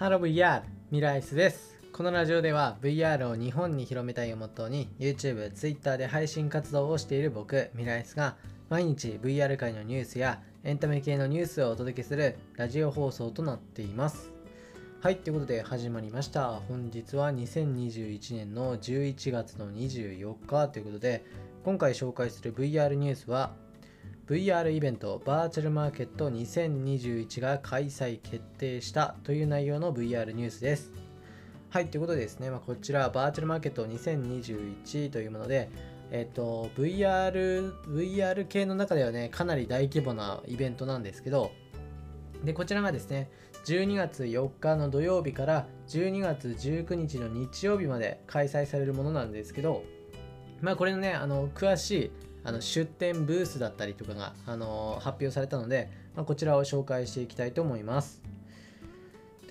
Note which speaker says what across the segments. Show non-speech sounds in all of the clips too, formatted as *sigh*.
Speaker 1: ハロー VR ミライスです。このラジオでは VR を日本に広めたいをモットーに YouTube、Twitter で配信活動をしている僕ミライスが毎日 VR 界のニュースやエンタメ系のニュースをお届けするラジオ放送となっています。はいということで始まりました。本日は2021年の11月の24日ということで今回紹介する VR ニュースは VR イベントバーチャルマーケット2021が開催決定したという内容の VR ニュースです。はい、ということでですね、まあ、こちらバーチャルマーケット2021というもので、えっと、VR、VR 系の中ではね、かなり大規模なイベントなんですけど、で、こちらがですね、12月4日の土曜日から12月19日の日曜日まで開催されるものなんですけど、まあこれのね、あの、詳しいあの出店ブースだったりとかが、あの発表されたので、まあ、こちらを紹介していきたいと思います。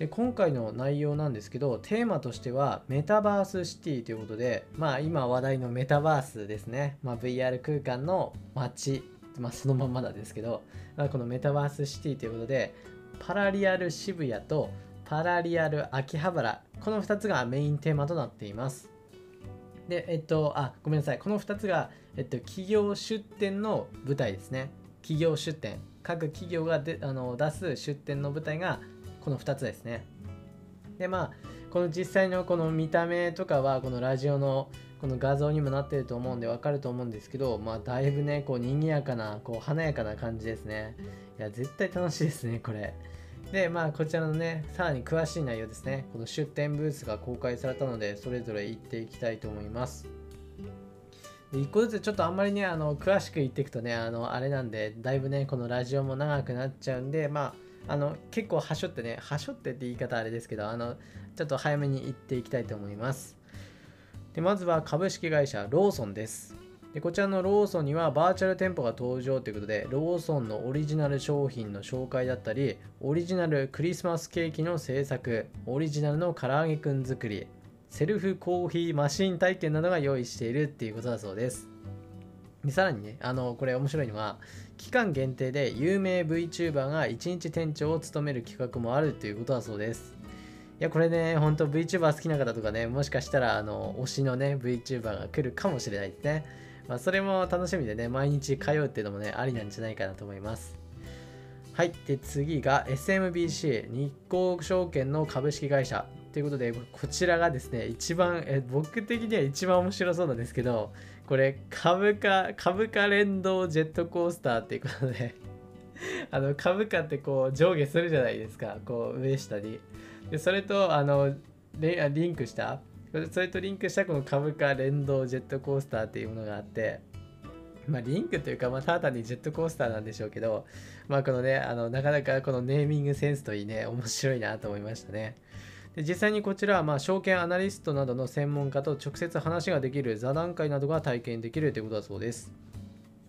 Speaker 1: で今回の内容なんですけどテーマとしてはメタバースシティということでまあ今話題のメタバースですね、まあ、VR 空間の街、まあ、そのまんまなんですけど、まあ、このメタバースシティということでパラリアル渋谷とパラリアル秋葉原この2つがメインテーマとなっていますでえっとあごめんなさいこの2つがえっと、企業出店の舞台ですね。企業出店。各企業がであの出す出店の舞台がこの2つですね。で、まあ、この実際のこの見た目とかは、このラジオのこの画像にもなってると思うんでわかると思うんですけど、まあ、だいぶね、こう、賑やかな、こう、華やかな感じですね。いや、絶対楽しいですね、これ。で、まあ、こちらのね、さらに詳しい内容ですね。この出店ブースが公開されたので、それぞれ行っていきたいと思います。で1個ずつちょっとあんまりね、あの、詳しく言っていくとね、あの、あれなんで、だいぶね、このラジオも長くなっちゃうんで、まあ、あの、結構はしょってね、はしょってって言い方あれですけど、あの、ちょっと早めに行っていきたいと思います。で、まずは株式会社ローソンです。でこちらのローソンにはバーチャル店舗が登場ということで、ローソンのオリジナル商品の紹介だったり、オリジナルクリスマスケーキの制作、オリジナルの唐揚げくん作り、セルフコーヒーマシン体験などが用意しているっていうことだそうです。でさらにね、あの、これ面白いのは、期間限定で有名 VTuber が1日店長を務める企画もあるっていうことだそうです。いや、これね、ほんと VTuber 好きな方とかね、もしかしたら、あの、推しのね、VTuber が来るかもしれないですね。まあ、それも楽しみでね、毎日通うっていうのもね、ありなんじゃないかなと思います。はい。で、次が SMBC 日興証券の株式会社ということで、こちらがですね、一番、え僕的には一番面白そうなんですけど、これ、株価、株価連動ジェットコースターっていうことで *laughs* あの、株価ってこう上下するじゃないですか、こう上下に。で、それと、あの、リンクした、それとリンクしたこの株価連動ジェットコースターっていうものがあって、まあ、リンクというか、まあ、ただ単にジェットコースターなんでしょうけど、まあ、このね、あの、なかなかこのネーミングセンスといいね、面白いなと思いましたね。で実際にこちらはまあ証券アナリストなどの専門家と直接話ができる座談会などが体験できるということだそうです。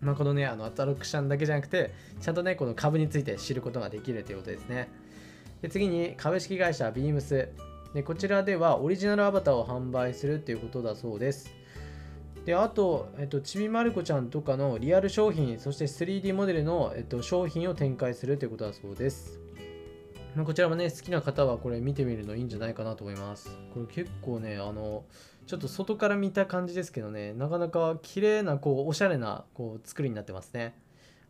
Speaker 1: まあ、このね、あのアトラクションだけじゃなくて、ちゃんとね、この株について知ることができるということですね。で次に株式会社 Beams。でこちらではオリジナルアバターを販売するということだそうです。であと、えっと、ちびまる子ちゃんとかのリアル商品、そして 3D モデルの、えっと、商品を展開するということだそうです。まあ、こちらもね、好きな方はこれ見てみるのいいんじゃないかなと思います。これ結構ね、あの、ちょっと外から見た感じですけどね、なかなか綺麗な、こう、おしゃれな、こう、作りになってますね。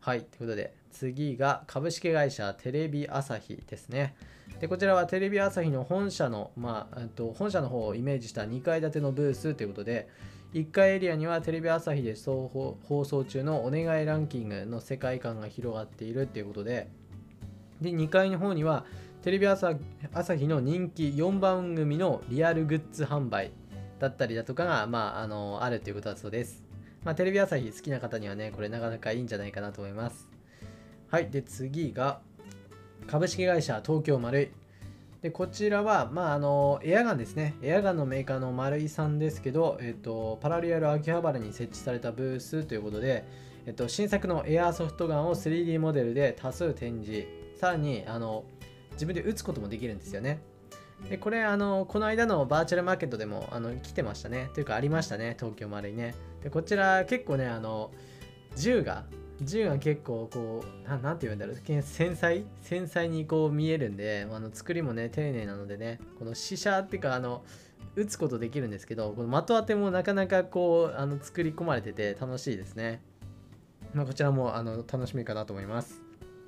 Speaker 1: はい、ということで、次が株式会社テレビ朝日ですね。で、こちらはテレビ朝日の本社の、まあ、と本社の方をイメージした2階建てのブースということで、1階エリアにはテレビ朝日で放送中のお願いランキングの世界観が広がっているということで、で2階の方にはテレビ朝日の人気4番組のリアルグッズ販売だったりだとかが、まあ、あのあるということだそうです。まあ、テレビ朝日好きな方にはね、これなかなかいいんじゃないかなと思います。はい。で、次が、株式会社東京丸い。で、こちらは、まあ、あの、エアガンですね。エアガンのメーカーの丸井さんですけど、えっと、パラリアル秋葉原に設置されたブースということで、えっと、新作のエアーソフトガンを 3D モデルで多数展示。さらにあの自分で打つこともできるんですよね。でこれあのこの間のバーチャルマーケットでもあの来てましたね。というかありましたね、東京丸いね。でこちら結構ね、あの銃が銃が結構こうなんて言うんだろう繊細？繊細にこう見えるんであの作りもね丁寧なのでねこの試写っていうかあの打つことできるんですけどこの的当てもなかなかこうあの作り込まれてて楽しいですね、まあ、こちらもあの楽しみかなと思います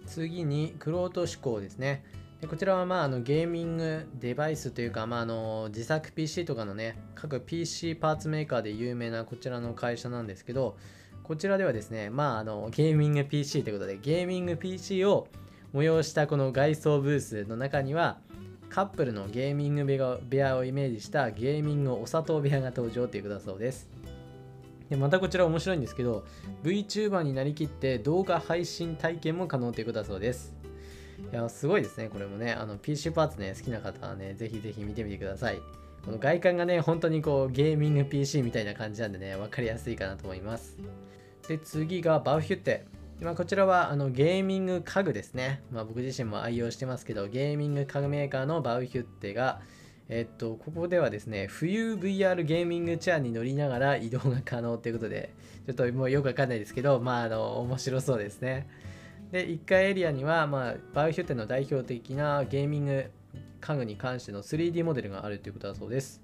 Speaker 1: 次にクロート思考ですねでこちらはまああのゲーミングデバイスというか、まあ、あの自作 PC とかのね各 PC パーツメーカーで有名なこちらの会社なんですけどこちらではですねまああのゲーミング PC ということでゲーミング PC を催したこの外装ブースの中にはカップルのゲーミング部屋をイメージしたゲーミングお砂糖部屋が登場ということだそうです。でまたこちら面白いんですけど VTuber になりきって動画配信体験も可能ということだそうです。いや、すごいですね、これもね。あの、PC パーツね、好きな方はね、ぜひぜひ見てみてください。この外観がね、本当にこう、ゲーミング PC みたいな感じなんでね、分かりやすいかなと思います。で、次がバウヒュッテ。まあ、こちらはあのゲーミング家具ですね。まあ、僕自身も愛用してますけど、ゲーミング家具メーカーのバウヒュッテが、えっと、ここではですね、冬 VR ゲーミングチェアに乗りながら移動が可能ということで、ちょっともうよくわかんないですけど、まあ、あの、面白そうですね。で1階エリアには、まあ、バイオヒュテの代表的なゲーミング家具に関しての 3D モデルがあるということだそうです。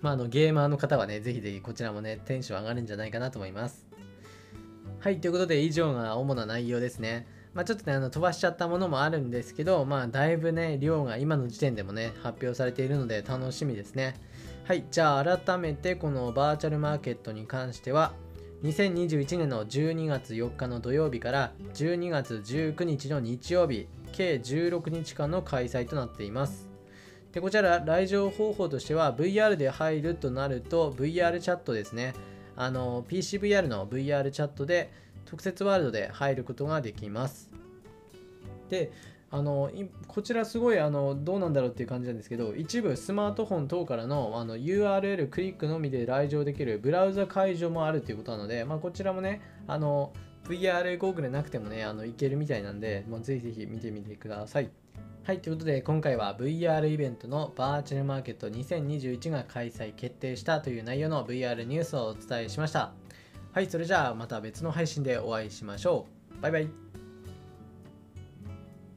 Speaker 1: まあ、あのゲーマーの方はね、ぜひぜひこちらもね、テンション上がるんじゃないかなと思います。はい、ということで以上が主な内容ですね。まあ、ちょっとね、あの飛ばしちゃったものもあるんですけど、まあ、だいぶね、量が今の時点でもね、発表されているので楽しみですね。はい、じゃあ改めてこのバーチャルマーケットに関しては、2021年の12月4日の土曜日から12月19日の日曜日計16日間の開催となっています。でこちら来場方法としては VR で入るとなると VR チャットですね。あの PCVR の VR チャットで特設ワールドで入ることができます。であのこちらすごいあのどうなんだろうっていう感じなんですけど一部スマートフォン等からのあの URL クリックのみで来場できるブラウザ解除もあるということなので、まあ、こちらもねあの VR ゴーグルなくてもねあのいけるみたいなんで、まあ、ぜひぜひ見てみてください。はい、ということで今回は VR イベントのバーチャルマーケット2021が開催決定したという内容の VR ニュースをお伝えしました。はい、それじゃあまた別の配信でお会いしましょう。バイバイ。